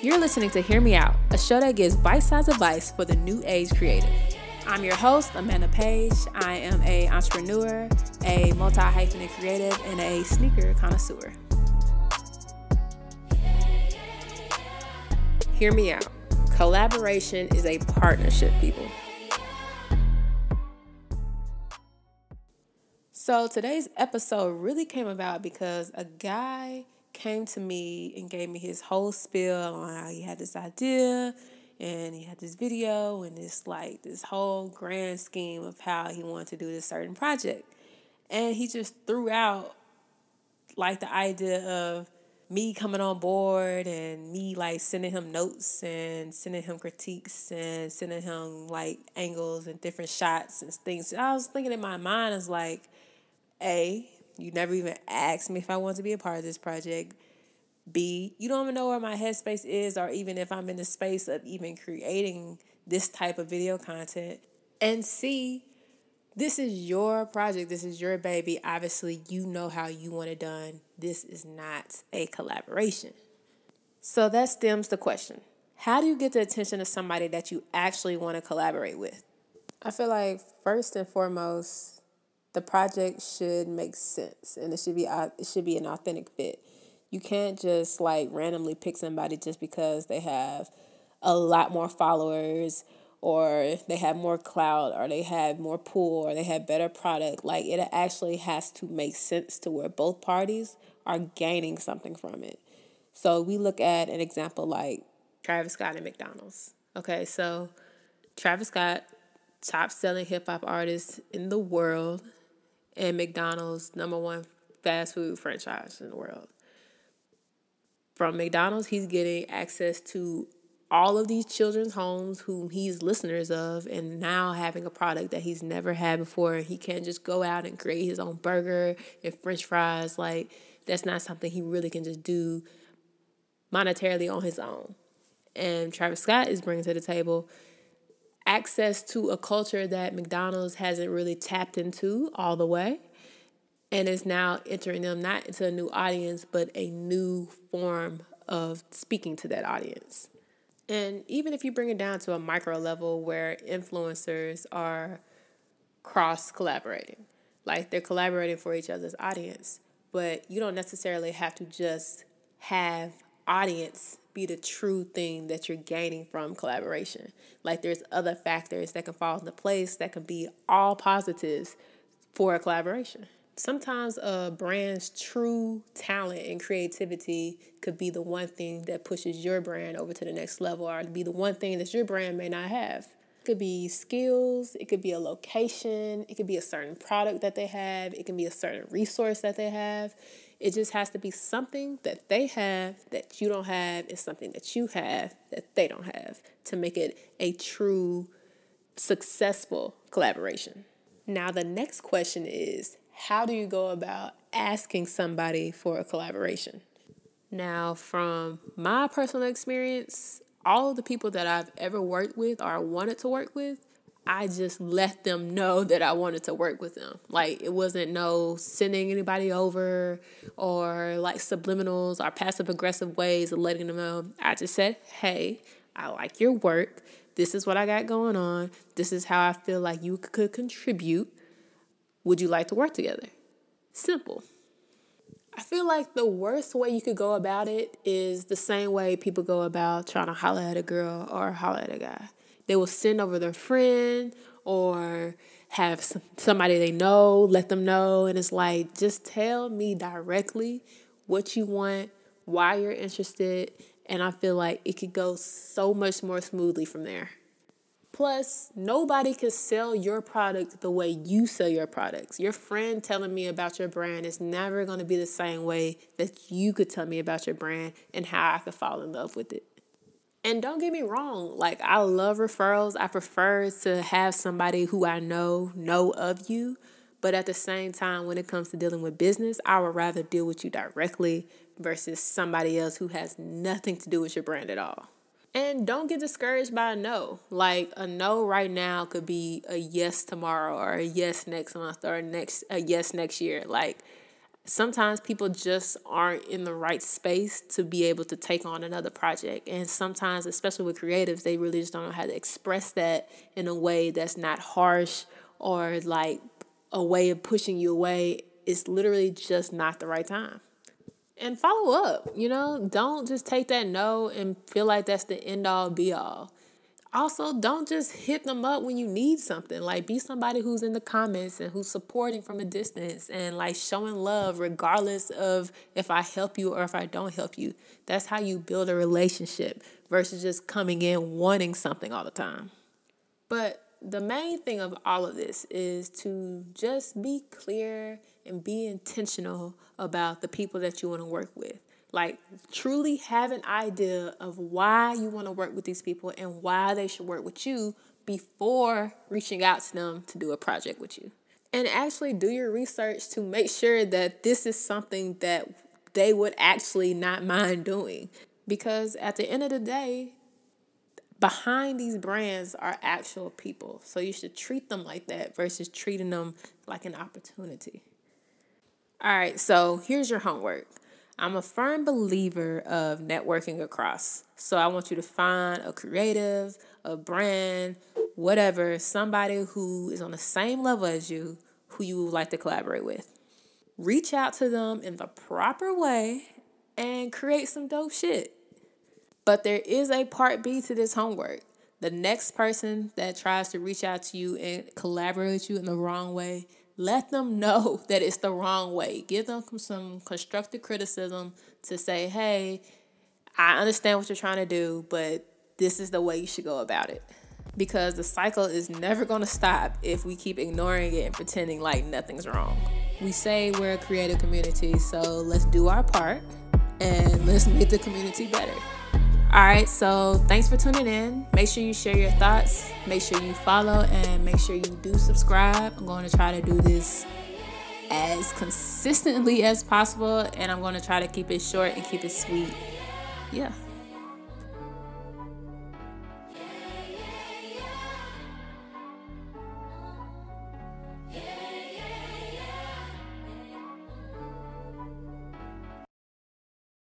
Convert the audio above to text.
You're listening to Hear Me Out, a show that gives bite sized advice for the new age creative. I'm your host, Amanda Paige. I am a entrepreneur, a multi hyphenate creative, and a sneaker connoisseur. Hear me out. Collaboration is a partnership, people. So today's episode really came about because a guy came to me and gave me his whole spiel on how he had this idea and he had this video and this like this whole grand scheme of how he wanted to do this certain project. And he just threw out like the idea of me coming on board and me like sending him notes and sending him critiques and sending him like angles and different shots and things. I was thinking in my mind, is like, a, you never even asked me if I want to be a part of this project. B, you don't even know where my headspace is, or even if I'm in the space of even creating this type of video content. And C, this is your project. This is your baby. Obviously, you know how you want it done. This is not a collaboration. So that stems the question How do you get the attention of somebody that you actually want to collaborate with? I feel like, first and foremost, the project should make sense and it should be it should be an authentic fit. You can't just like randomly pick somebody just because they have a lot more followers or they have more clout or they have more pool or they have better product. Like it actually has to make sense to where both parties are gaining something from it. So we look at an example like Travis Scott and McDonald's. Okay, so Travis Scott, top selling hip hop artist in the world, and McDonald's, number one fast food franchise in the world. From McDonald's, he's getting access to all of these children's homes whom he's listeners of and now having a product that he's never had before. He can't just go out and create his own burger and french fries. Like that's not something he really can just do monetarily on his own. And travis scott is bringing to the table access to a culture that McDonald's hasn't really tapped into all the way and is now entering them not into a new audience but a new form of speaking to that audience. And even if you bring it down to a micro level where influencers are cross collaborating, like they're collaborating for each other's audience, but you don't necessarily have to just have audience be the true thing that you're gaining from collaboration. Like there's other factors that can fall into place that can be all positives for a collaboration. Sometimes a brand's true talent and creativity could be the one thing that pushes your brand over to the next level or be the one thing that your brand may not have. It could be skills, it could be a location, it could be a certain product that they have, it can be a certain resource that they have it just has to be something that they have that you don't have, and something that you have that they don't have to make it a true successful collaboration. Now, the next question is how do you go about asking somebody for a collaboration? Now, from my personal experience, all of the people that I've ever worked with or wanted to work with, I just let them know that I wanted to work with them. Like it wasn't no sending anybody over or like subliminals or passive aggressive ways of letting them know. I just said, "Hey, I like your work. This is what I got going on. This is how I feel like you could contribute. Would you like to work together?" Simple. I feel like the worst way you could go about it is the same way people go about trying to holler at a girl or holler at a guy they will send over their friend or have somebody they know let them know. And it's like just tell me directly what you want why you're interested and i feel like it could go so much more smoothly from there. Plus nobody can sell your product the way you sell your products. Your friend telling me about your brand is never going to be the same way that you could tell me about your brand and how i could fall in love with it and don't get me wrong, like I love referrals. I prefer to have somebody who I know know of you. But at the same time, when it comes to dealing with business, I would rather deal with you directly versus somebody else who has nothing to do with your brand at all. And don't get discouraged by a no. Like a no right now could be a yes tomorrow or a yes next month or next a yes next year. Like sometimes people just aren't in the right space to be able to take on another project. And sometimes, especially with creatives, they really just don't know how to express that in a way that's not harsh or like a way of pushing you away. It's literally just not the right time. And follow up, you know, don't just take that no and feel like that's the end all be all also don't just hit them up when you need something. Like be somebody who's in the comments and who's supporting from a distance and like showing love regardless of if i help you or if i don't help you. That's how you build a relationship versus just coming in wanting something all the time. But the main thing of all of this is to just be clear and be intentional about the people that you want to work with like, truly have an idea of why you want to work with these people and why they should work with you before reaching out to them to do a project with you. And actually do your research to make sure that this is something that they would actually not mind doing. Because at the end of the day, behind these brands are actual people. So you should treat them like that versus treating them like an opportunity. All right, so here's your homework. I'm a firm believer of networking across. So I want you to find a creative, a brand, whatever, somebody who is on the same level as you who you would like to collaborate with. Reach out to them in the proper way and create some dope shit. But there is a part B to this homework. The next person that tries to reach out to you and collaborate with you in the wrong way, let them know that it's the wrong way. Give them some constructive criticism to say, hey, I understand what you're trying to do, but this is the way you should go about it. Because the cycle is never going to stop if we keep ignoring it and pretending like nothing's wrong. We say we're a creative community, so let's do our part and let's make the community better. All right, so thanks for tuning in. Make sure you share your thoughts, make sure you follow, and make sure you do subscribe. I'm going to try to do this as consistently as possible, and I'm going to try to keep it short and keep it sweet. Yeah.